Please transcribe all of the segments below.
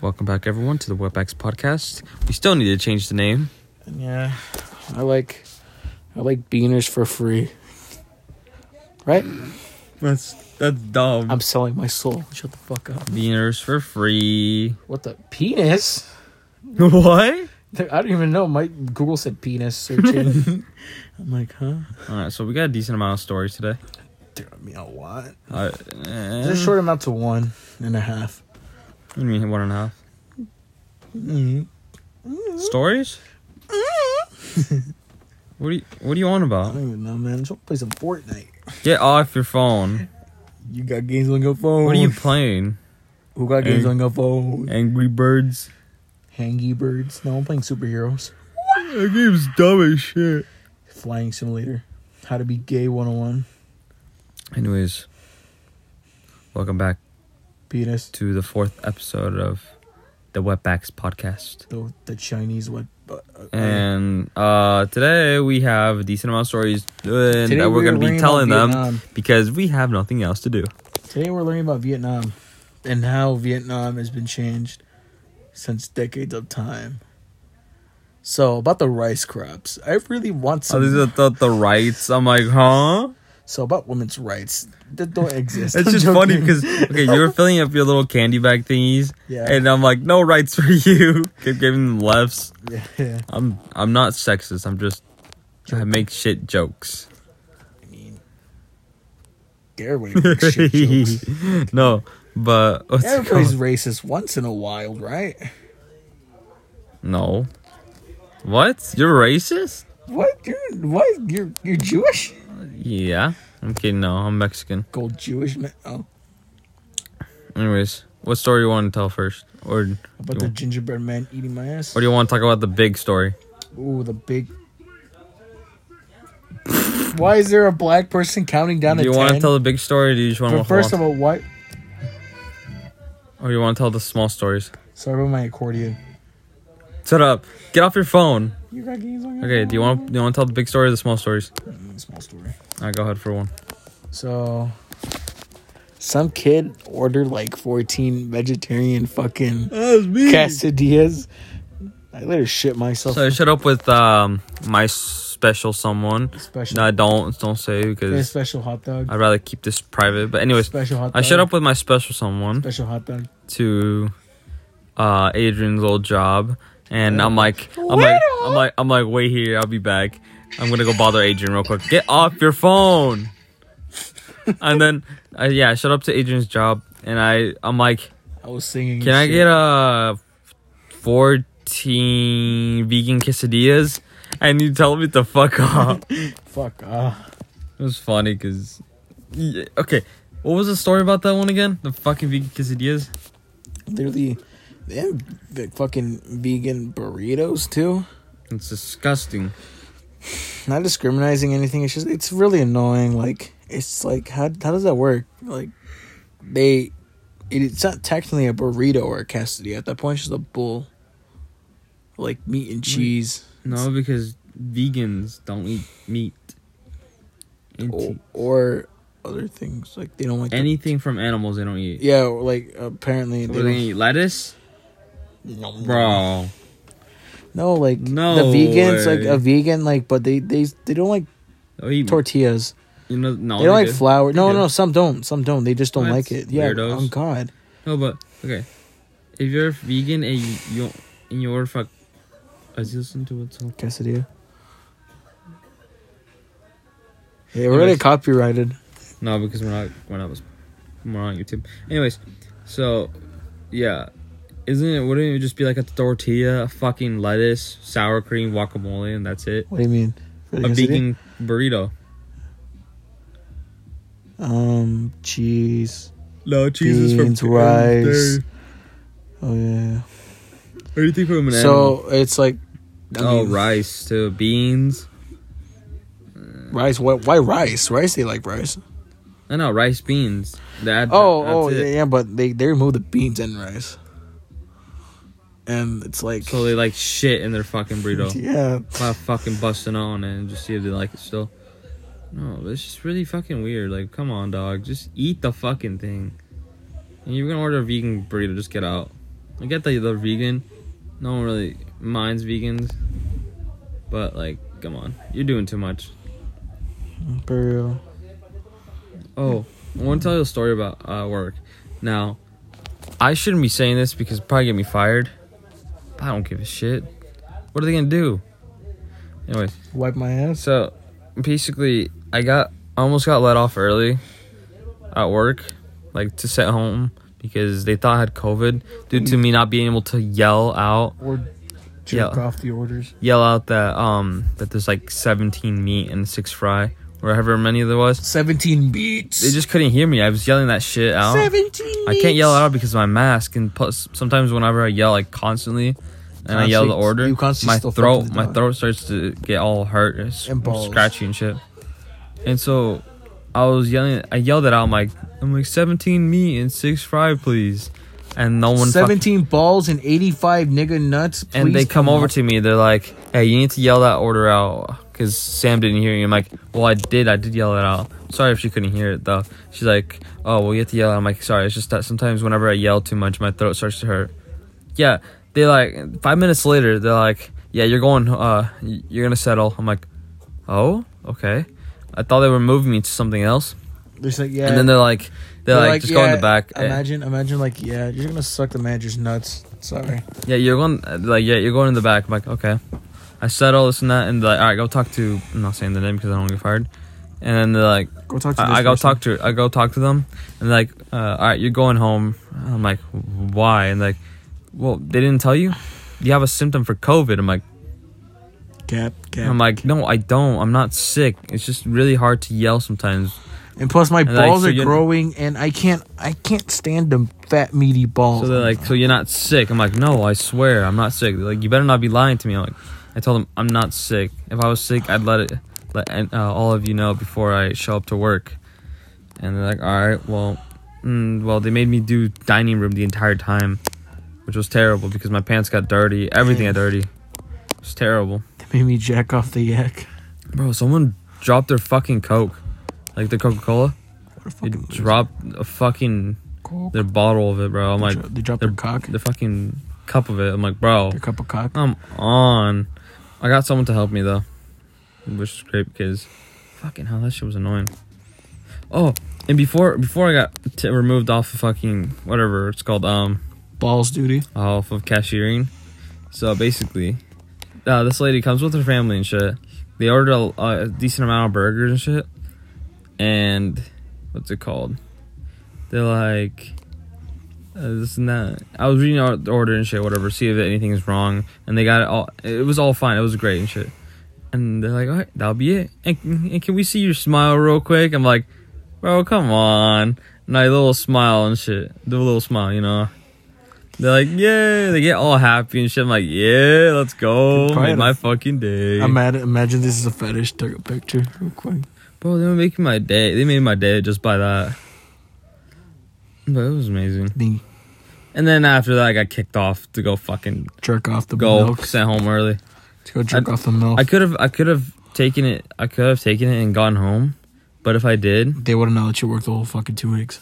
Welcome back, everyone, to the WebEx podcast. We still need to change the name. Yeah, I like, I like beaners for free. Right? That's that's dumb. I'm selling my soul. Shut the fuck up. Beaners for free. What the penis? what? I don't even know. My Google said penis searching. I'm like, huh? All right, so we got a decent amount of stories today. Dude, I mean, a lot. Uh, It's a short amount to one and a half. What do you mean one and a half Mm-hmm. stories? what do you What are you on I about? don't even know, man. Just play some Fortnite. Get off your phone. You got games on your phone. What are you playing? Who got games Ang- on your phone? Angry Birds. Hangy Birds. No, I'm playing superheroes. That game's dumb as shit. Flying Simulator. How to be gay 101. Anyways, welcome back Penis. to the fourth episode of the Wetbacks podcast. The, the Chinese what? Uh, And uh, today we have a decent amount of stories uh, and that we're we going to be telling them Vietnam. because we have nothing else to do. Today we're learning about Vietnam and how Vietnam has been changed since decades of time. So about the rice crops, I really want So some. these are the, the rights. I'm like, huh? So about women's rights that don't exist. It's I'm just funny because okay, you were filling up your little candy bag thingies, yeah, and I'm like, no rights for you. Keep giving them lefts. yeah, yeah. I'm I'm not sexist. I'm just I make shit jokes. I mean, everybody makes shit jokes. no, but Everybody's racist once in a while, right? no. What? You're racist? What? You're what? You're you're Jewish? Yeah. I'm kidding. No, I'm Mexican. Gold Jewish man. Oh, Anyways, what story you want to tell first, or about the want- gingerbread man eating my ass. or do you want to talk about the big story? Ooh, the big. Why is there a black person counting down Do you want to tell the big story, or do you just want but to first of all, why? or you want to tell the small stories? Sorry about my accordion. Shut up. Get off your phone. You got games on your Okay. Do you want do you want to tell the big story or the small stories? Mm, Small story. All right, go ahead for one. So, some kid ordered like fourteen vegetarian fucking That's me. quesadillas. I later shit myself. So I shut up with um my special someone. special. No, don't don't say a because special hot dog. I'd rather keep this private. But anyways, special hot dog. I shut up with my special someone Special hot dog. to uh Adrian's old job, and I'm like, I'm like, I'm like, I'm like, wait here, I'll be back. I'm gonna go bother Adrian real quick. Get off your phone. and then, uh, yeah, I shut up to Adrian's job, and I, I'm like, I was singing. can I get a 14 vegan quesadillas? And you tell me to fuck off. Fuck off. It was funny because, okay, what was the story about that one again? The fucking vegan quesadillas. Literally, they have the fucking vegan burritos too. It's disgusting. Not discriminating anything. It's just it's really annoying. Like it's like how how does that work? Like they, it, it's not technically a burrito or a quesadilla. At that point, it's just a bowl, like meat and cheese, No, because vegans don't eat meat. And or, or other things. Like they don't like the- anything from animals they don't eat. yeah, like apparently What, they they don't, eat lettuce, bro. No, like No the vegans, like a vegan, like but they they they don't like oh, They eat tortillas. You know, no, they don't like do. flour. No, They do. no, some don't. Some don't. They just don't What? like it. Yeah, Weirdos. on God. No, but okay. If you're vegan and you, you and you're fuck, I just listen to what's called. Quesadilla. Yeah, we're already copyrighted. No, because we're not we're not we're on YouTube. Anyways, so yeah, isn't it? Wouldn't it just be like a tortilla, a fucking lettuce, sour cream, guacamole, and that's it? What do you mean? A vegan burrito. Um, cheese. No cheese is from Beans, rice. Oh yeah. Anything from an So it's like. I oh, mean, rice too, beans. rice. What? Why rice? Rice. They like rice. I know rice, beans. That. Oh, that's oh, it. yeah, yeah, but they they remove the beans and rice. And it's like, So they like shit in their fucking burrito. yeah, While fucking busting on and just see if they like it still. No, it's just really fucking weird. Like, come on, dog. Just eat the fucking thing. And you're gonna order a vegan burrito, just get out. I get that you're vegan. No one really minds vegans, but like, come on, you're doing too much. For real. Oh, I want to tell you a story about uh, work. Now, I shouldn't be saying this because probably get me fired. I don't give a shit. What are they gonna do? Anyways, Wipe my ass. so basically, I got almost got let off early at work, like to sit home because they thought I had COVID due to me not being able to yell out, Or jerk Yeah. off the orders. yell out that um that there's like 17 meat and six fry or however many there was. 17 beats. They just couldn't hear me. I was yelling that shit out. 17 I can't yell out because of my mask, and plus sometimes whenever I yell like constantly, and I yell the order, my throat my throat starts to get all hurt, it's And balls. scratchy and shit. And so I was yelling. I yelled it out. I'm like, I'm like 17 meat and six fry, please. And no one. fuck- 17 balls and 85 nigga nuts. and they Please come over up. to me. They're like, "Hey, you need to yell that order out." Because Sam didn't hear you. I'm like, "Well, I did. I did yell it out. Sorry if she couldn't hear it though." She's like, "Oh, well, you have to yell." I'm like, "Sorry, it's just that sometimes whenever I yell too much, my throat starts to hurt." Yeah, they like five minutes later. They're like, "Yeah, you're going. Uh, you're gonna settle." I'm like, "Oh, okay." I thought they were moving me to something else, They're like, yeah. and then they're like, "They're, like, just go in the back." Eh, Imagine, imagine, like, yeah, you're gonna suck the manager's nuts. Sorry. Yeah, you're going like yeah, you're going in the back. I'm like, okay. I said all this and that, and like, all right, go talk to. I'm not saying the name because I don't want to get fired. And then they're like, Go talk to I, I go person. talk to, I go talk to them, and like, uh, all right, you're going home. I'm like, why? And like, well, they didn't tell you. You have a symptom for COVID. I'm like, Cap, cap. I'm like, no, I don't. I'm not sick. It's just really hard to yell sometimes. and plus, my and like, balls so are growing, and I can't, I can't stand them fat meaty balls. So they're like, so you're not sick? I'm like, no, I swear, I'm not sick. They're like, you better not be lying to me. I'm like, I told them I'm not sick. If I was sick, I'd let it, let uh, all of you know before I show up to work. And they're like, all right, well, mm, well, they made me do dining room the entire time, which was terrible because my pants got dirty, everything got dirty. It was terrible, they made me jack off the yak. bro. Someone dropped their fucking coke, like the Coca Cola. They loser. dropped a fucking Coke. their bottle of it, bro. I'm They like, dro- they dropped their their cock, the fucking cup of it. I'm like, bro, their cup of cock. I'm on. I got someone to help me though, which is great because fucking hell, that shit was annoying. Oh, and before before I got t- removed off of fucking whatever it's called, um, Balls duty. off of cashiering. So basically, uh, this lady comes with her family and shit. They ordered a, a decent amount of burgers and shit, and what's it called? They're like. Uh, this and that. I was reading out the order and shit, whatever, see if anything is wrong, and they got it all. It was all fine. It was great and shit. And they're like, "All right, that'll be it." And, and can we see your smile real quick? I'm like, "Bro, come on!" And I little smile and shit, do a little smile, you know. They're like, "Yeah!" They get all happy and shit. I'm like, "Yeah, let's go!" Made my a- fucking day, I'm mad. Imagine this is a fetish. Took a picture real quick. bro. They were making my day. They made my day just by that. But it was amazing. Being And then after that, I got kicked off to go fucking jerk off the go milk. sent home early. To go jerk I- off the milk. I could have I could have taken it I could have taken it and gone home, but if I did, they wouldn't that you work the whole fucking two weeks.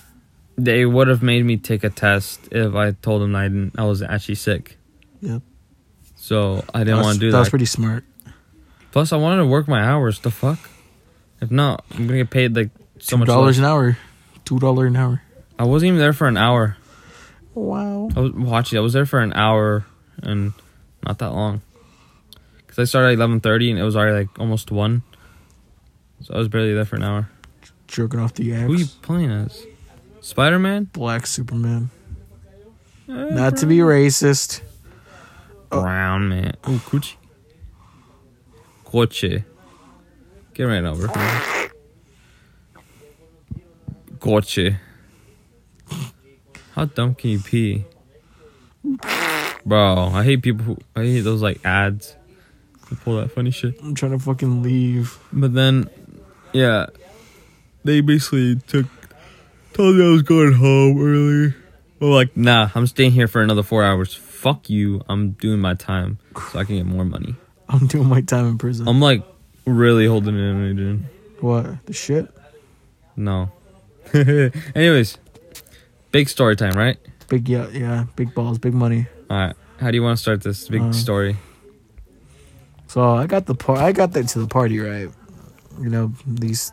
they would have made me take a test if I told them I didn't I was actually sick. Yep. So I didn't want to do That was pretty smart. Plus, I wanted to work my hours. The fuck? If not, I'm gonna get paid like so Two much. dollars an hour. Two dollar an hour. I wasn't even there for an hour. Wow. I was watching. I was there for an hour and not that long. Cause I started at eleven thirty and it was already like almost one. So I was barely there for an hour. Jerking off the yaks. Who you playing as? Spider Man? Black Superman. Eh, not to be racist. Oh. Brown man. Oh, coochie. Coche. Get right over. Coche. How dumb can you pee? Bro, I hate people who I hate those like ads. Who pull that funny shit. I'm trying to fucking leave. But then, yeah, they basically took told me I was going home early. Well, like, nah, I'm staying here for another four hours. Fuck you. I'm doing my time so I can get more money. I'm doing my time in prison. I'm like really holding it in, Adrian. what? The shit? No. Anyways, big story time, right? big yeah, yeah, big balls, big money. All right. How do you want to start this big Uh, story? So I got the par- I got there to the party right. You know these.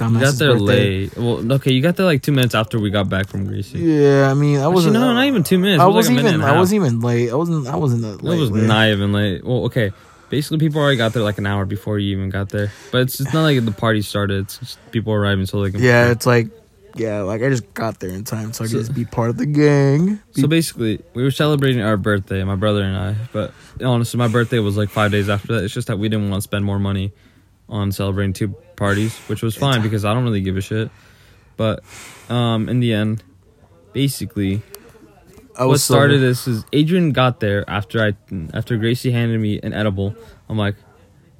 You got there birthday. late. Well, okay, you got there like two minutes after we got back from Gracie. Yeah, I mean I wasn't. no, not even two minutes. I was wasn't like even. I wasn't even late. I wasn't. I wasn't that late. It was late. not even late. Well, okay. Basically, people already got there like an hour before you even got there. But it's, it's not like the party started. It's just people arriving so they can. Yeah, it's like, yeah, like I just got there in time, so I So- could just be part of the gang. Be- So basically, we were celebrating our birthday, my brother and I. But honestly, my birthday was like five days after that. It's just that we didn't want to spend more money on celebrating two parties, which was fine because I don't really give a shit. But um, in the end, basically, I what was started this is Adrian got there after I after Gracie handed me an edible. I'm like,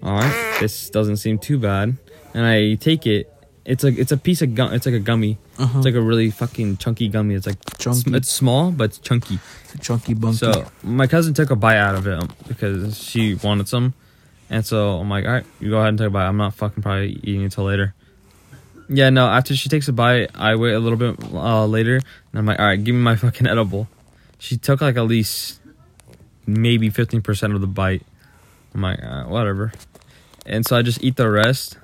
all right, this doesn't seem too bad, and I take it. It's like it's a piece of gum. It's like a gummy. Uh-huh. It's like a really fucking chunky gummy. It's like Chunky. It's small, but it's chunky. chunky bunky. So my cousin took a bite out of it um, because she wanted some, and so I'm like, all right, you go ahead and take a bite. I'm not fucking probably eating it till later. Yeah, no. After she takes a bite, I wait a little bit uh, later, and I'm like, all right, give me my fucking edible. She took like at least maybe fifteen percent of the bite. I'm like, whatever, and so I just eat the rest.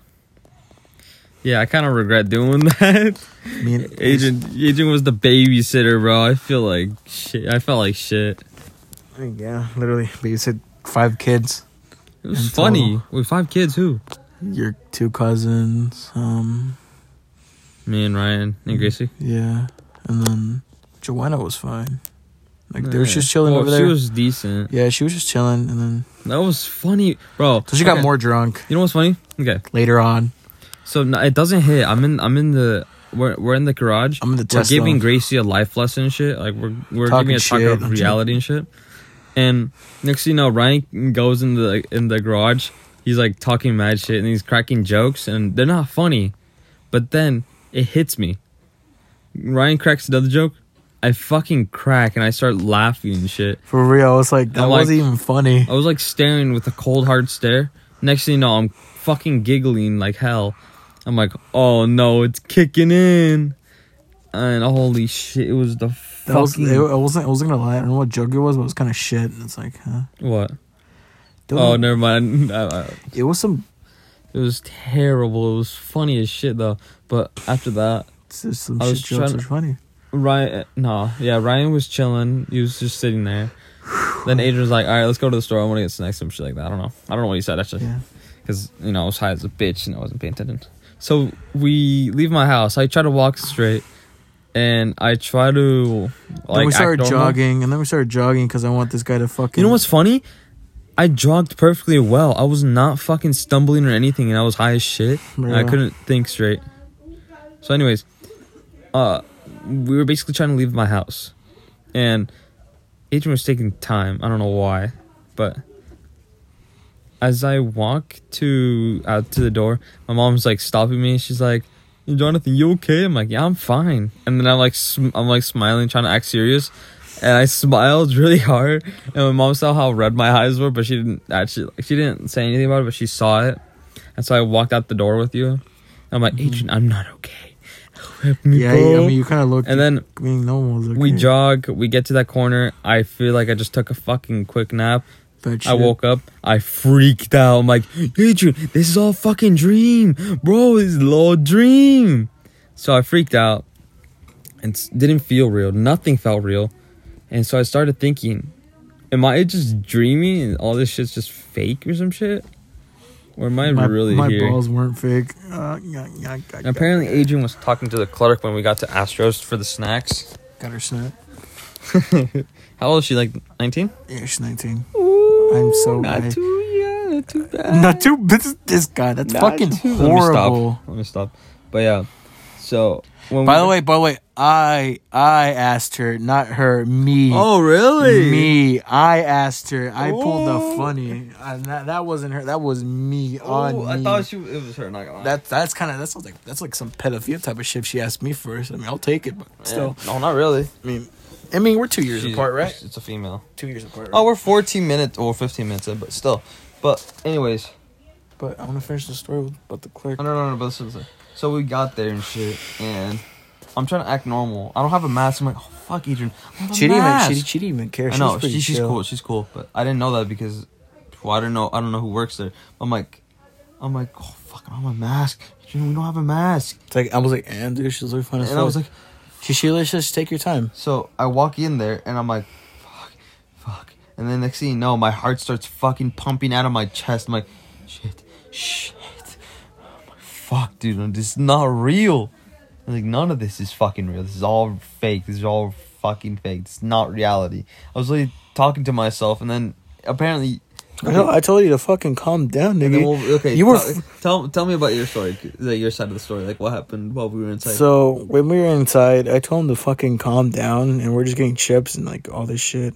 Yeah, I kind of regret doing that. Me and Adrian Adrian was the babysitter, bro. I feel like shit. I felt like shit. Yeah, literally babysit five kids. It was funny total. with five kids. Who? Your two cousins. Um, Me and Ryan and Gracie. yeah, and then Joanna was fine. Like they were just chilling Well, over there. She was decent. yeah, she was just chilling, and then That was funny, bro. so she got more drunk You know what's funny? Okay, later on. So no, it doesn't hit. I'm in. I'm in the. We're we're in the garage. I'm in the Tesla. we're giving. Gracie a life lesson and shit. Like we're we're Talking giving a talk shit. of I'm reality and shit. And next thing you know, Ryan goes in the in the garage. He's like talking mad shit and he's cracking jokes and they're not funny. But then it hits me. Ryan cracks another joke. I fucking crack and I start laughing and shit. For real, I was like, that I'm wasn't even funny. I was like staring with a cold hard stare. Next thing you know, I'm fucking giggling like hell. I'm like, oh no, it's kicking in. And holy shit, it was the That was, fucking it, I wasn't. I wasn't gonna lie. I don't know what joke it was, but it was kind of shit. And it's like, huh? what? Don't Oh, never mind. It was some. It was terrible. It was funny as shit though. But after that, It's just some I shit was jokes. trying- Are funny. Ryan, no, yeah, Ryan was chilling. He was just sitting there. Then Adrian was like, "All right, let's go to the store. I want to get snacks, some shit like that." I don't know. I don't know what he said actually. Yeah. because you know I was high as a bitch and I wasn't paying attention. So we leave my house. I try to walk straight, and I try to like. then we started jogging, and then we started jogging because I want this guy to fucking. You know what's funny? I jogged perfectly well. I was not fucking stumbling or anything, and I was high as shit. and I couldn't think straight. So, anyways, uh, we were basically trying to leave my house, and Adrian was taking time. I don't know why, but as I walk to out to the door, my mom's like stopping me. She's like, "Jonathan, you okay?" I'm like, "Yeah, I'm fine." And then I'm like, sm- I'm like smiling, trying to act serious, and I smiled really hard. And my mom saw how red my eyes were, but she didn't actually. She didn't say anything about it, but she saw it. And so I walked out the door with you. And I'm like, mm-hmm. Adrian, I'm not okay. Help me, Yeah, bro." I mean, you kind of looked. and then I mean, no one was okay. we jog. We get to that corner. I feel like I just took a fucking quick nap. I shit. woke up. I freaked out. I'm like, Adrian, this is all fucking dream, bro. This is all dream. So I freaked out and didn't feel real. Nothing felt real. And so I started thinking, am I just dreaming and all this shit's just fake or some shit? Or am I My, really my here? balls weren't fake. Uh, yeah, yeah, got, And apparently, Adrian was talking to the clerk when we got to Astros for the snacks. got her snap. How old is she? Like 19? Yeah, she's nineteen. I'm so not too young, not too bad. Not too. This, this guy. That's Not fucking too- Let me horrible. stop. Let me stop. But yeah, so when By we- the way, by the way, I I asked her, not her, me. oh really? Me, I asked her. I pulled the Oh. funny. And that, that wasn't her. That was me Oh, I me. thought she it was her. Not gonna lie. that that's kind of that sounds like that's like some pedophilia type of shit. She asked me first. I mean, I'll take it, but Yeah. still. no, not really. I mean, I mean, we're two years She's- apart, right? It's a female. Two years apart. Oh, we're 14 minutes or 15 minutes in, but still. But anyways, but I want to finish the story with, about the clerk. no, no, no, no. But listen, listen. So we got there and shit, and I'm trying to act normal. I don't have a mask. I'm like, oh fuck, Adrian. I don't have a She didn't even mask." she, she didn't even care. I She know was she, she's cool. She's cool, but I didn't know that because, well, I don't know. I don't know who works there. I'm like, I'm like, oh fuck, I don't have a mask. Adrian, we don't have a mask. It's like I was like, and dude, she's looking fun as And I was like, she just take your time. so I walk in there and I'm like, fuck, fuck. And then next thing you know, my heart starts fucking pumping out of my chest. I'm like, shit, shit. I'm like, fuck, dude, this is not real. I'm like, none of this is fucking real. This is all fake. This is all fucking fake. It's not reality. I was literally talking to myself, and then apparently. I, know, I told you to fucking calm down, nigga. we'll- okay, You were tell, tell tell me about your story, your side of the story, like what happened while we were inside. So when we were inside, I told him to fucking calm down, and we're just getting chips and like all this shit.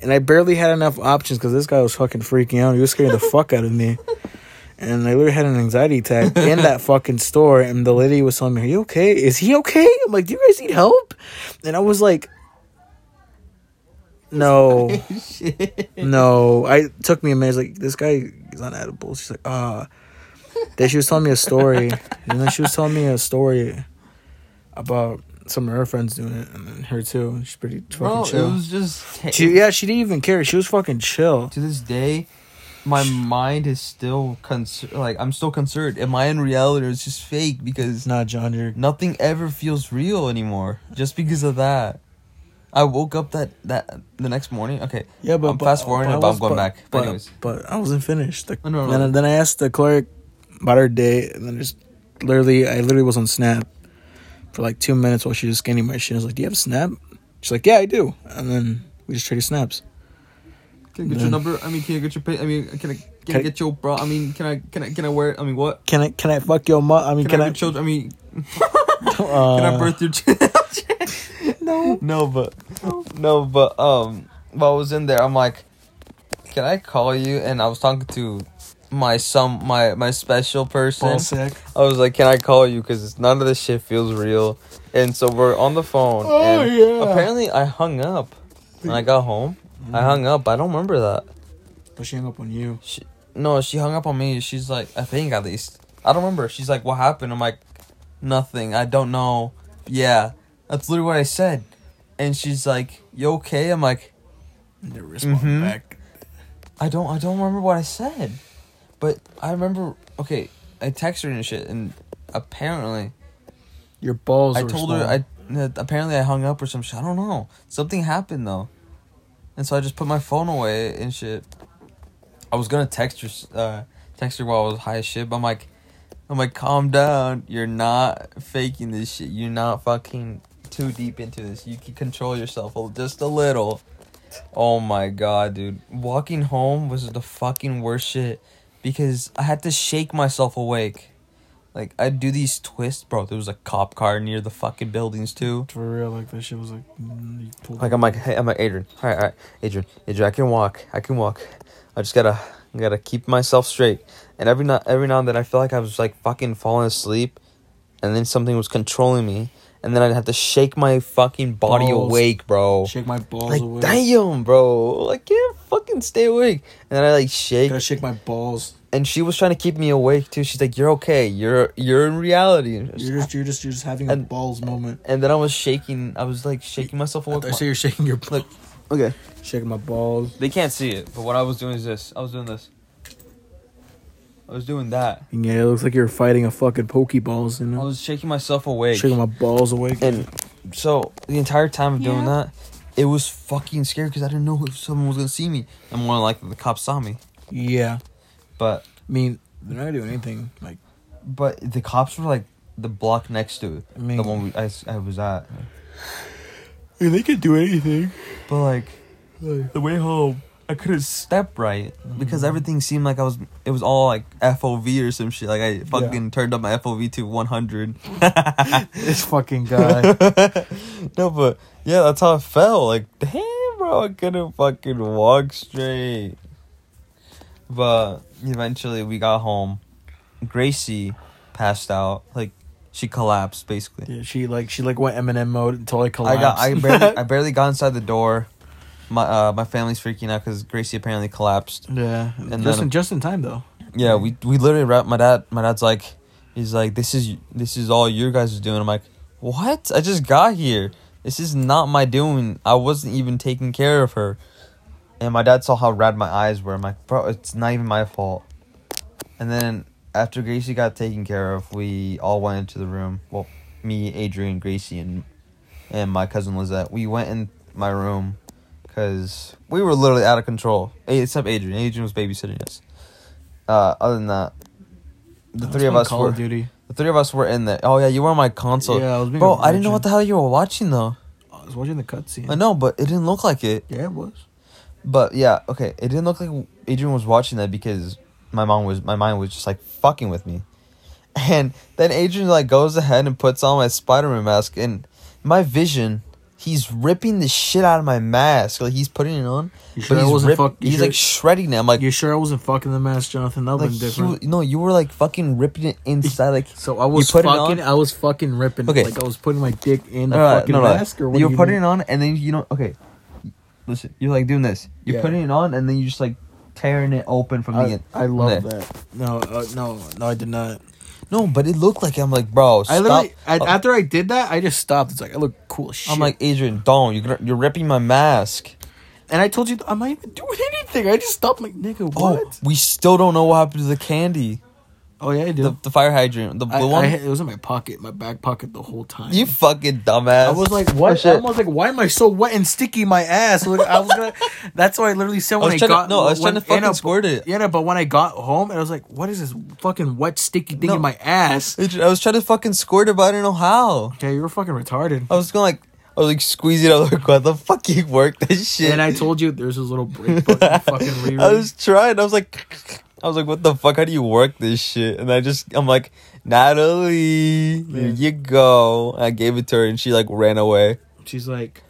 And I barely had enough options because this guy was fucking freaking out. He was scaring the fuck out of me, and I literally had an anxiety attack in that fucking store. And the lady was telling me, "Are you okay? Is he okay?" I'm like, "Do you guys need help?" And I was like, "No." No, I took me a minute. Like this guy is on edibles. She's like, ah. then she was telling me a story, and then she was telling me a story about some of her friends doing it, and then her too. She's pretty fucking Bro, it chill. was just she, yeah, she didn't even care. She was fucking chill. to this day, my mind is still concerned. Like I'm still concerned. Am I in reality or it's just fake? Because It's not John. You're nothing ever feels real anymore. Just because of that. I woke up that that the next morning. Okay, yeah, but I'm but- fast forwarding, I but I'm going back. But But, anyways. but I wasn't finished. The, No, no, no. Then, then I asked the clerk about her day, and then just literally, I literally was on Snap for like two minutes while she was scanning my shit. I was like, "Do you have a Snap?" She's like, "Yeah, I do." And then we just traded snaps. can I get Then- your number? I mean, can I get your pay? I mean, can I can, Can I I- get your bra? I mean, can I can I can I wear? It? I mean, what? Can I can I fuck your mom? I mean, Can, can, I I? children? I mean, uh, can I birth your child? No. No, but no, but um, while I was in there, I'm like, can I call you? And I was talking to my some my my special person. I was like, can I call you? Because none of this shit feels real. And so we're on the phone. Oh, and yeah. Apparently, I hung up when I got home. I hung up. I don't remember that. But she hung up on you. She, no, she hung up on me. She's like, I think at least. I don't remember. She's like, what happened? I'm like, nothing. I don't know. Yeah, that's literally what I said. And she's like, you okay? I'm like, And they respond Mhm. back. I don't. I don't remember what I said. But I remember. Okay, I texted her and shit, and apparently Your balls. I were told small. her. I that apparently I hung up or some shit. I don't know. Something happened though, and so I just put my phone away and shit. I was gonna text her, uh, text her while I was high as shit, but I'm like, I'm like, calm down. You're not faking this shit. You're not fucking too deep into this. You can control yourself just a little. Oh my god, dude. Walking home was the fucking worst shit because I had to shake myself awake. Like I'd do these twists, bro. There was a cop car near the fucking buildings too. For real, like that shit was like. Like I'm like, hey, I'm like Adrian. All right, all right, Adrian, Adrian, I can walk. I can walk. I just gotta, I gotta keep myself straight. And every now, every now and then, I feel like I was like fucking falling asleep, and then something was controlling me, and then I'd have to shake my fucking body Balls. awake, bro. Shake my balls awake. Like away. damn, bro. I can't fucking stay awake. And then I like shake, Gotta shake my balls. and she was trying to keep me awake too. She's like, "You're okay. You're you're in reality." You're just, you're just, you're just having a And- balls moment. And then I was shaking. I was like shaking myself awake. I, you said you're shaking your Look, okay. shaking my balls. They can't see it, but what I was doing is this. I was doing this. I was doing that. Yeah, it looks like you're fighting a fucking pokeballs, you know? I was shaking myself awake. Shaking my balls awake. and so the entire time of doing Yeah. that, it was fucking scary because I didn't know if someone was gonna see me. And more like the cops saw me. yeah, But I mean, they're not doing anything. Like, but the cops were like the block next to it, I mean, the one we, I, s- I was at. I they could do anything. But like Like, the way home, I couldn't step right because mm-hmm. everything seemed like I was. It was all like FOV or some shit. Like I fucking turned up my FOV to one hundred. this fucking guy. no, but yeah, that's how I felt. Like, damn, bro, I couldn't fucking walk straight. But eventually, we got home. Gracie passed out. Like, she collapsed basically. yeah, she like she like went Eminem mode until I I collapsed. got. I barely. I barely got inside the door. My uh, my family's freaking out because Gracie apparently collapsed. yeah, And just then- in just in time though. Yeah, we we literally wrapped. My dad. My dad's like, he's like, this is this is all your guys is doing. I'm like, What? I just got here. This is not my doing. I wasn't even taking care of her. And my dad saw how red my eyes were. I'm like, bro, it's not even my fault. And then after Gracie got taken care of, we all went into the room. Well, me, Adrian, Gracie, and and my cousin Lizette. We went in my room because we were literally out of control. Except Adrian. Adrian was babysitting us. Uh, other than that, the three of us Call were of Duty. the three of us were in there. Oh yeah, you were on my console. Yeah, I was being Bro, I didn't know what the hell you were watching though. I was watching the cutscene. I know, but it didn't look like it. Yeah, it was. But yeah, okay, it didn't look like Adrian was watching that because my mom was my mind was just like fucking with me. And then Adrian like goes ahead and puts on my Spider-Man mask and my vision, he's ripping the shit out of my mask. Like he's putting it on. You sure but I he's wasn't rip- fuck- he's sure- like shredding it. I'm like you sure I wasn't fucking the mask, Jonathan? That would like been different. w- no, you were like fucking ripping it inside like so I was fucking. I was fucking ripping. Okay. like I was putting my dick in the No, fucking no, no. mask, or what? you were putting mean? it on, and then you know, okay. Listen, you're like doing this. You're Yeah. putting it on, and then you just like tearing it open from the I, in. I love that. No, uh, no, no, I did not. No, but it looked like I'm like, bro. Stop. I literally, I, Uh, after I did that, I just stopped. It's like I look cool as shit. I'm like Adrian, don't. You're gonna, you're ripping my mask. and I told you I'm not even doing anything. I just stopped. like, nigga, Oh, what? we still don't know what happened to the candy. Oh, yeah, I do. The, the fire hydrant, the blue I one. had- it was in my pocket, my back pocket, the whole time. you fucking dumbass. I was like, Oh, what? shit. I was like, why am I so wet and sticky? My ass. Like, I was gonna. That's why I literally said when I, was trying to- got. no, I was when- trying to fucking yeah, no, squirt it. Yeah, no, but when I got home, and I was like, what is this fucking wet sticky thing No. in my ass? I was trying to fucking squirt it, but I didn't know how. Yeah, you were fucking retarded. I was going like, I was like squeezing it. I was like, what the fuck you work this shit? And I told you there's this little break button. fucking reread. I was trying. I was like, I was like, what the fuck? How do you work this shit? And I just, I'm like, Natalie, here you go. I gave it to her, and she like ran away. She's like,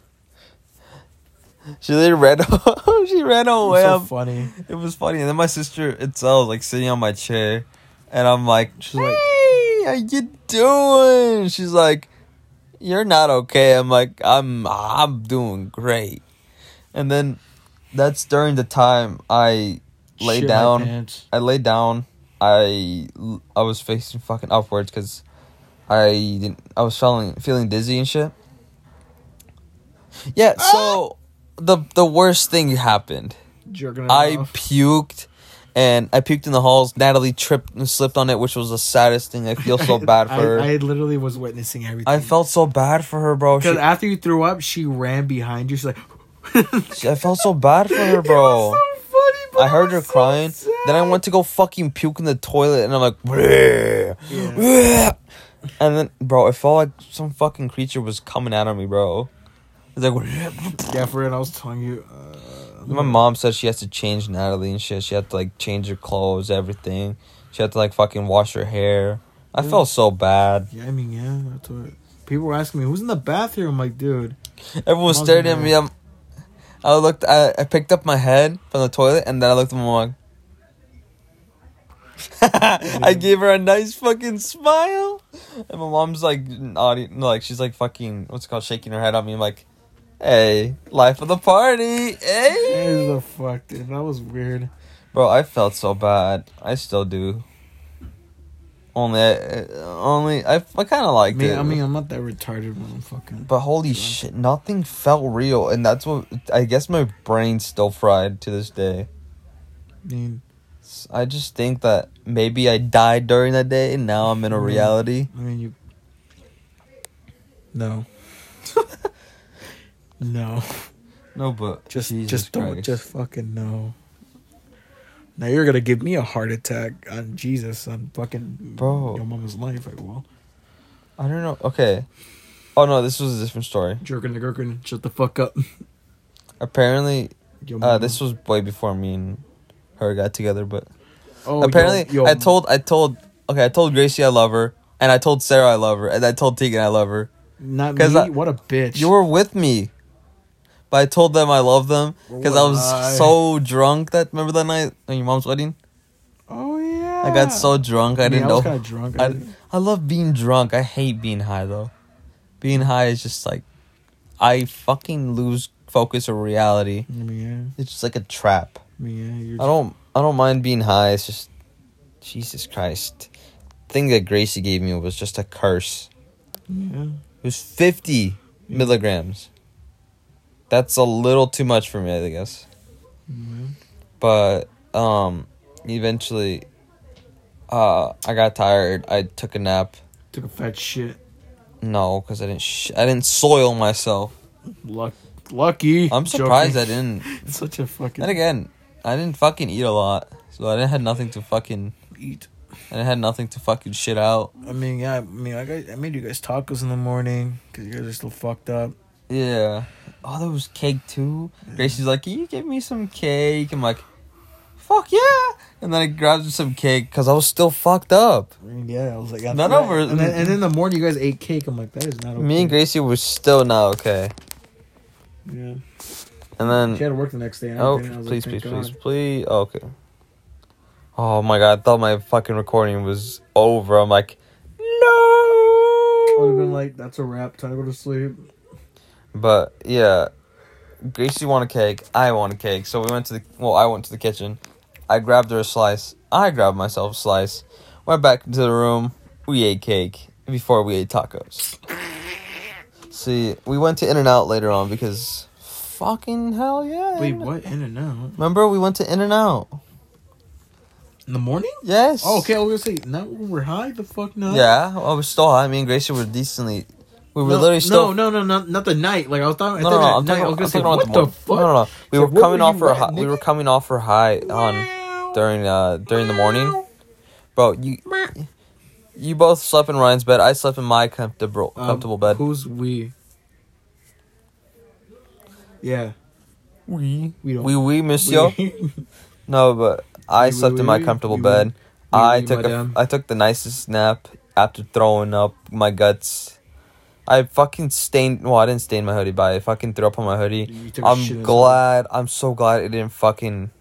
She literally ran. she ran away. so I'm- funny. it was funny. And then my sister itself was like sitting on my chair, and I'm like, She's like- hey, how you doing? She's like, you're not okay. I'm like, I'm, I'm doing great. And then, that's during the time I lay Shit my down. pants. I laid down. I I was facing fucking upwards because I didn't. I was feeling feeling dizzy and shit. Yeah. So ah! the the worst thing happened. Jerking it I off. puked, and I puked in the halls. Natalie tripped and slipped on it, which was the saddest thing. I feel so bad for I, her. I literally was witnessing everything. I felt so bad for her, bro. She, because after you threw up, she ran behind you. She's like, she- I felt so bad for her, bro. I heard her was so crying. Then I went to go fucking puke in the toilet, and I'm like, "Bleh, bleh." and then, bro, it felt like some fucking creature was coming out of me, bro. It's like, "Bleh." Yeah, for real. I was telling you. Uh, my mom said she has to change Natalie and shit. She had to like change her clothes, everything. She had to like fucking wash her hair. I Yeah. felt so bad. Yeah, I mean, yeah, that's what. People were asking me, "Who's in the bathroom?" I'm like, dude. Everyone was staring at me. I'm, I looked. I, I picked up my head from the toilet, and then I looked at my mom. I mm. gave her a nice fucking smile, and my mom's like no, like she's like fucking what's it called, shaking her head at me. I'm like, "Hey, life of the party, hey." Hey, the fuck, dude. That was weird. Bro, I felt so bad. I still do. Only, I, only I, I kind of I liked mean, it. I mean, I'm not that retarded when I'm fucking. But holy shit, nothing felt real, and that's what I guess my brain's still fried to this day. I mean, I just think that maybe I died during that day, and now I'm in a Mhm. reality. I mean, you. No. no. No, but Just, Jesus just don't, just fucking no. Now you're gonna give me a heart attack on Jesus on fucking Bro. your mama's life. Like, well, I don't know. Okay. Oh no, this was a different story. jerking the gherkin, shut the fuck up. Apparently, uh, this was way before me and her got together. But Oh, apparently, yo, yo, I told, I told, okay, I told Gracie I love her, and I told Sarah I love her, and I told Tegan I love her. not me. I- what a bitch. You were with me. But I told them I love them because I was lie. so drunk that remember that night at your mom's wedding? Oh yeah. I got so drunk I, I, didn't I know. kind of drunk. I, I love being drunk. I hate being high though. Being high is just like I fucking lose focus of reality. I mean, It's just like a trap. yeah. I. I don't I don't mind being high. It's just Jesus Christ. thing that Gracie gave me was just a curse. Yeah. It was 50 milligrams. That's a little too much for me, I guess. Mhm. But um, eventually, uh, I got tired. I took a nap. Took a fat shit. No, because I didn't. Sh- I didn't soil myself. Luck, lucky. I'm surprised I didn't. Such a fucking Then again, I didn't fucking eat a lot, so I didn't have nothing to fucking. eat. And I didn't nothing to fucking shit out. I mean, yeah. I mean, I got, I made you guys tacos in the morning because you guys are still fucked up. Yeah. Oh, there was cake too. Gracie's like, "Can you give me some cake?" I'm like, "Fuck yeah!" And then I grabbed some cake because I was still fucked up. Yeah, I was like, of that- her- And then, and in the morning, you guys ate cake. I'm like, that is not okay. Me and Gracie were still not okay. Yeah. And then She had to work the next day. And Oh. I please, like, please, please, please. Oh, okay. Oh my god, I thought my fucking recording was over. I'm like, no. I would have been like, that's a wrap. Time to go to sleep. But yeah, Gracie wanted cake. I wanted cake. So we went to the. Well, I went to the kitchen. I grabbed her a slice. I grabbed myself a slice. Went back into the room. We ate cake before we ate tacos. See, we went to In and Out later on because fucking hell yeah. Wait, what? In and out? Remember we went to In and Out? In the morning? Yes. Oh, okay, I was gonna say, not when we're high. The fuck no. Yeah, I was still high. Me and Gracie were decently. We were no, literally still. No, no, no, not, not the night. Like I was talking. no, no, no, I'm night, talking, I was I'm gonna say, talking about what the the fuck? No, no, no. We So were coming were off for a at, hi- we were coming off for high on during uh during the morning, bro. You you both slept in Ryan's bed. I slept in my comfortable Um, comfortable bed. Who's we? Yeah, We we don't. we we monsieur. we- No, but I Oui, slept oui, in my comfortable bed. I took a. I took the nicest nap after throwing up my guts. I fucking stained. Well, I didn't stain my hoodie, but I fucking threw up on my hoodie. You took I'm inside. glad. I'm so glad it didn't fucking.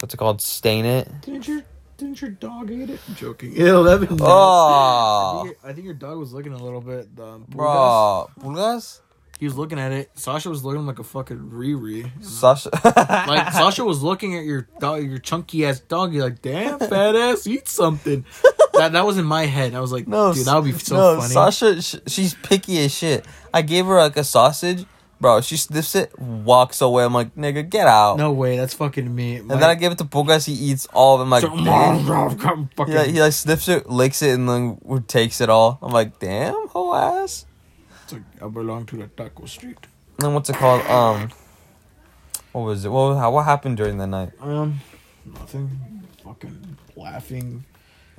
What's it called? Stain it. Didn't your Didn't your dog eat it? I'm joking. Ew, that'd be nasty. I, Oh, think your, I think your dog was looking a little bit. Um, bro, pulgas. He was looking at it. Sasha was looking like a fucking Riri. Sasha. Like Sasha was looking at your dog, your chunky ass dog. You're like, damn, fat ass, eat something. That that was in my head. I was like, No, dude, that would be so no, funny. Sasha, sh- she's picky as shit. I gave her like a sausage, bro. She sniffs it, walks away. I'm like, nigga, get out. no way, that's fucking me. And then I give it to Pulgas. He eats all of them. Like, damn. fucking, Yeah, he like sniffs it, licks it, and then takes it all. I'm like, damn, whole ass. It's like, I belong to the taco street. And then what's it called? Um, what was it? What how, what happened during the night? Um, nothing. Fucking laughing.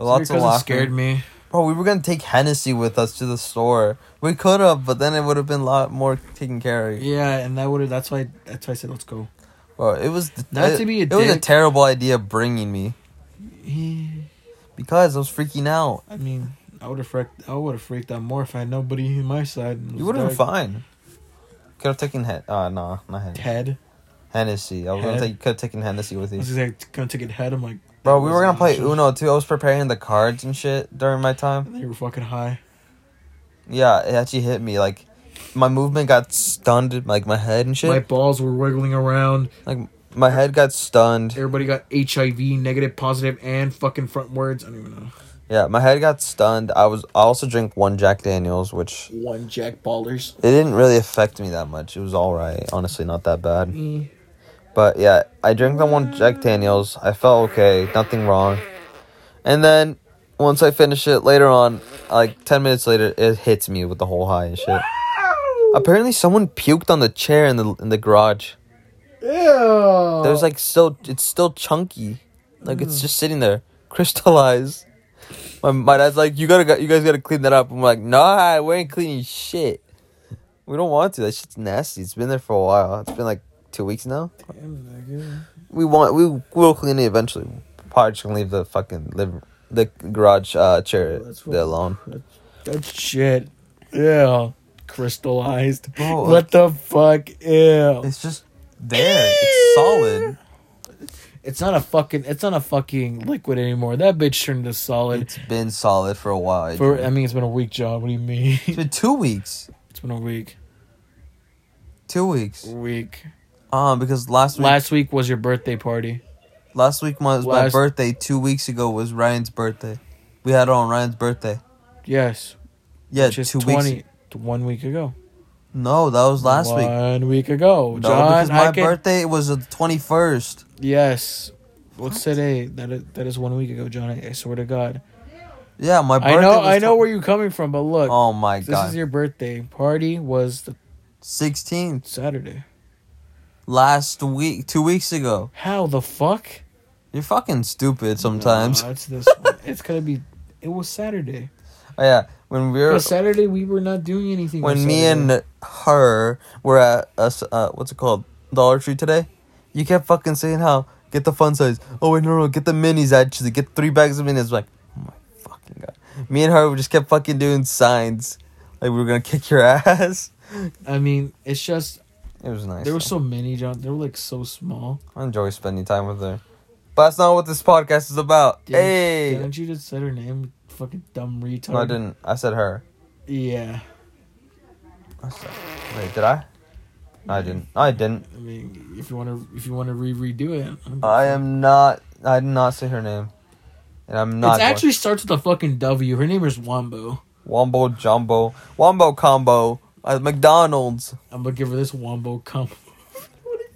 Lots of laughing. scared me. Bro, we were gonna take Hennessy with us to the store. We could have, but then it would have been a lot more taken care of. Yeah, and that would have. That's why. That's why I said let's go. Bro, it was Not it, to be a it was a terrible idea bringing me because I was freaking out. I mean, I would have freaked. I would have freaked out more if I had nobody in my side. You would have been fine. Could have taken head. uh no, not Hennessy. Head. Hennessy. I was gonna take. could have taken Hennessy with you. I was gonna take it head. I'm like, Bro, we were gonna play. Uno too. I was preparing the cards and shit during my time. You were fucking high. Yeah, it actually hit me. Like my movement got stunned, like my head and shit. My balls were wiggling around. like my head got stunned. Everybody got HIV, negative, positive, and fucking front words. I don't even know. Yeah, my head got stunned. I was. I also drank one Jack Daniels, which One Jack Ballers. it didn't really affect me that much. It was all right, honestly, not that bad. But yeah, I drank the one Jack Daniels. I felt okay, nothing wrong. And then once I finish it later on, like ten minutes later, it hits me with the whole high and shit. Apparently, someone puked on the chair in the in the garage. Ew. There's like still, it's still chunky, like it's hmm. just sitting there, crystallized. My, my dad's like, you gotta, you guys gotta clean that up. I'm like, nah, we ain't cleaning shit. We don't want to. That shit's nasty. It's been there for a while. It's been like two weeks now. We want, we will clean it eventually. Probably just gonna leave the fucking live the garage uh, chair That's alone. That's shit. yeah, Crystallized. Bro, What the fuck? Ew. It's just there. It's solid. It's not a fucking. It's not a fucking liquid anymore. That bitch turned to solid. It's been solid for a while. For I mean, it's been a week, John. What do you mean? it's been two weeks. it's been a week. Two weeks. A Week. Um, because last week, Last week was your birthday party. last week was my last- birthday. Two weeks ago was Ryan's birthday. We had it on Ryan's birthday. Yes. Yeah, Which is two 20. weeks. One week ago. No, that was last week. One week ago, No, John. because my I can, birthday was the twenty first. Yes. What's today? That is, that is one week ago, John. I, I swear to God. Yeah, my birthday. I know. was I know tw- where you're coming from, but look, Oh my god. this god, is your birthday party. Was the sixteenth Saturday? Last week, two weeks ago. How the fuck? You're fucking stupid sometimes. No, it's this. one. it's gonna be. It was Saturday. Oh, yeah, when we were Saturday we were not doing anything. when me and her were at us, uh, what's it called, Dollar Tree today. You kept fucking saying how get the fun size. Oh wait, no, no, get the minis. Actually, get three bags of minis. Like, oh my fucking god. Me and her we just kept fucking doing signs, like we were gonna kick your ass. I mean, it's just It was nice. there were so many, John. They were like so small. I enjoy spending time with her. But that's not what this podcast is about. Didn't- hey, Didn't you just said her name? Fucking dumb retard. no, I didn't. I said her. Yeah. I said, wait, did I? No, I didn't. I didn't. I mean, if you want to, if you want to re redo it, I'm- I am not. I did not say her name, and I'm not. It actually starts with a fucking W. Her name is Wombo. Wombo Jumbo. Wombo Combo at McDonald's. I'm gonna give her this Wombo combo.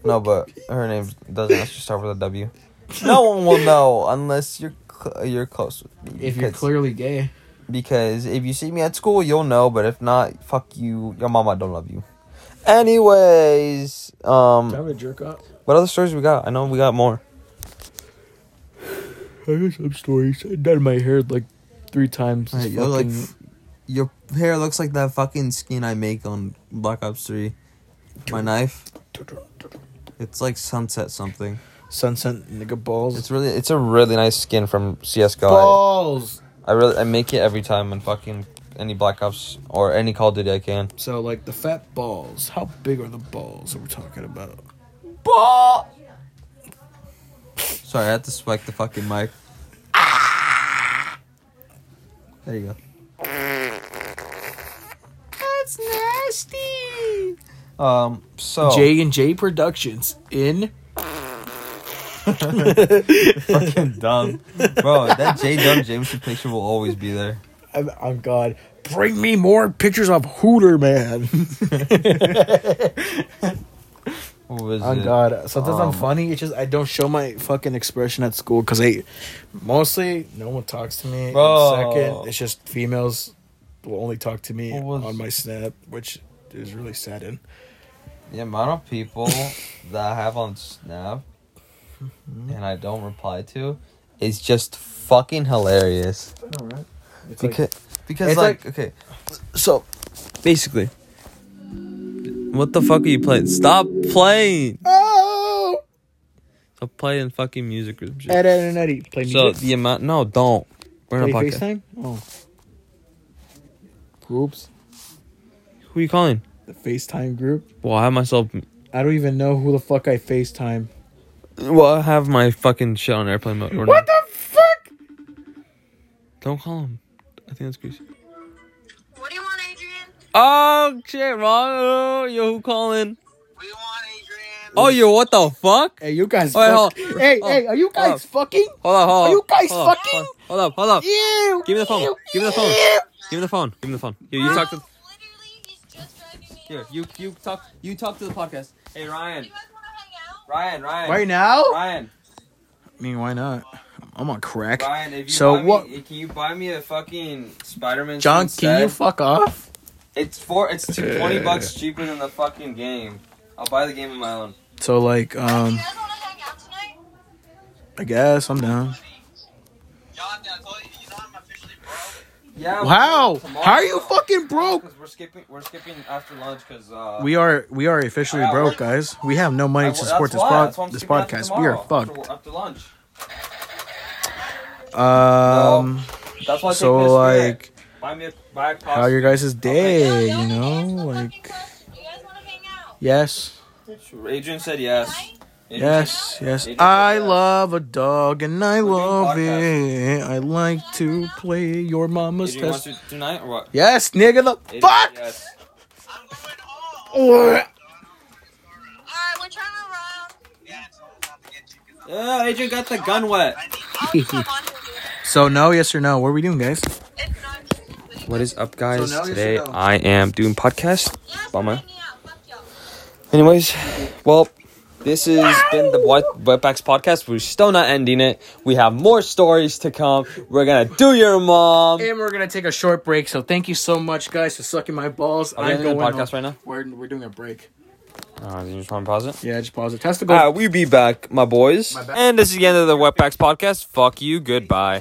No, but her name doesn't actually start with a W. No one will know unless you're cl- you're close with me. If you're because- clearly gay, because if you see me at school, you'll know. But if not, fuck you. Your mama don't love you. Anyways, um, time to jerk off. what other stories we got? I know we got more. I got some stories. I dyed my hair like three times. Hey, This fucking- Your hair looks like that fucking skin I make on Black Ops Three. My knife. It's like sunset something. sunset nigga balls. It's really, it's a really nice skin from CS:GO. I- balls. I really I make it every time on fucking any Black Ops or any Call of Duty I can. So like the fat balls. How big are the balls that we're talking about? Ball. Sorry, I had to spike the fucking mic. Ah! There you go. That's nasty. Um. So J and J Productions in. fucking dumb, bro. That J Dumb Jameson picture will always be there. I'm, I'm God. Bring me more pictures of Hooter Man. What was Oh it? God. Sometimes I'm Um, funny. It's just I don't show my fucking expression at school because I mostly no one talks to me. Bro. Second, it's just females will only talk to me was- on my snap, which is really saddened. The amount of people that I have on Snap Mm-hmm. and I don't reply to is just fucking hilarious. All right. It's Because, because It's like, like- okay, so basically, what the fuck are you playing? Stop playing! oh, Stop playing fucking music or some shit. Ed, Ed, and Eddie play music. So the amount, no, don't. We're in a play podcast. FaceTime. Oh, groups. Who are you calling? The FaceTime group. Well, I have myself. I don't even know who the fuck I FaceTime. Well, I have my fucking shit on airplane mode. What not. the fuck? Don't call him. I think that's greasy. What do you want, Adrian? Oh shit, wrong. Oh, yo, who calling? What do you want, Adrian? Oh, yo, what the fuck? Hey, you guys. Wait, fuck- hold- hey, hold- hey, are you hold guys fucking? Hold up, hold up. Are you guys hold up, fucking? Hold up, hold up. Ew. Give me the phone. ew, Give me the phone. ew. Give me the phone. Give me the phone. Here, you talk to. Here, you you talk. You talk to the podcast. Hey, Ryan. You guys want to hang out? Ryan. Ryan. Right now? Ryan. I mean, why not? I'm on crack. Ryan. If you So buy what- Me, can you buy me a fucking Spider-Man? John, suit can you fuck off? It's four. It's two, twenty bucks cheaper than the fucking game. I'll buy the game on my own. So like, you um, guys want to hang out tonight? I guess I'm down. John, I told you, you know I'm officially broke. Yeah. Wow, tomorrow. how are you fucking broke? We're skipping. We're skipping after lunch because uh. We are we are officially I broke, work- guys. We have no money I- to that's support this why- pod that's why I'm this skipping after podcast. We are fucked. After, after lunch. Um, That's why. I so take like, buy me a buy a how your guys' day? Yo, You know, like, fucking question. You guys want to hang out? yes, Adrian said yes. Tonight? Adrian yes, yes. I love a dog and I love it. I like to play your mama's Adrian wants test. to tonight or what? Yes, nigga, the Adrian, fuck. Yes. I'm going home. Oh, Alright, we're trying to run. Yeah, so I'm about to get you. 'cause I'm- Yeah, Adrian got the gun wet. I need- I'll come on to you. So no, yes or no? What are we doing, guys? It's not just video What is up, guys? So now you Today should know. I am doing podcast. Bummer. Yeah, fuck y'all. Anyways, well, this has been the Wet Wetbacks podcast. We're still not ending it. We have more stories to come. We're gonna do your mom. And we're gonna take a short break. So thank you so much, guys, for sucking my balls. Are we I'm the going podcast home. right now? We're we're doing a break. Uh, you just want to pause it? Yeah, just pause it. Testicle. Uh, we be back, my boys. My bad. and this is the end of the Wetbacks podcast. Fuck you. Goodbye.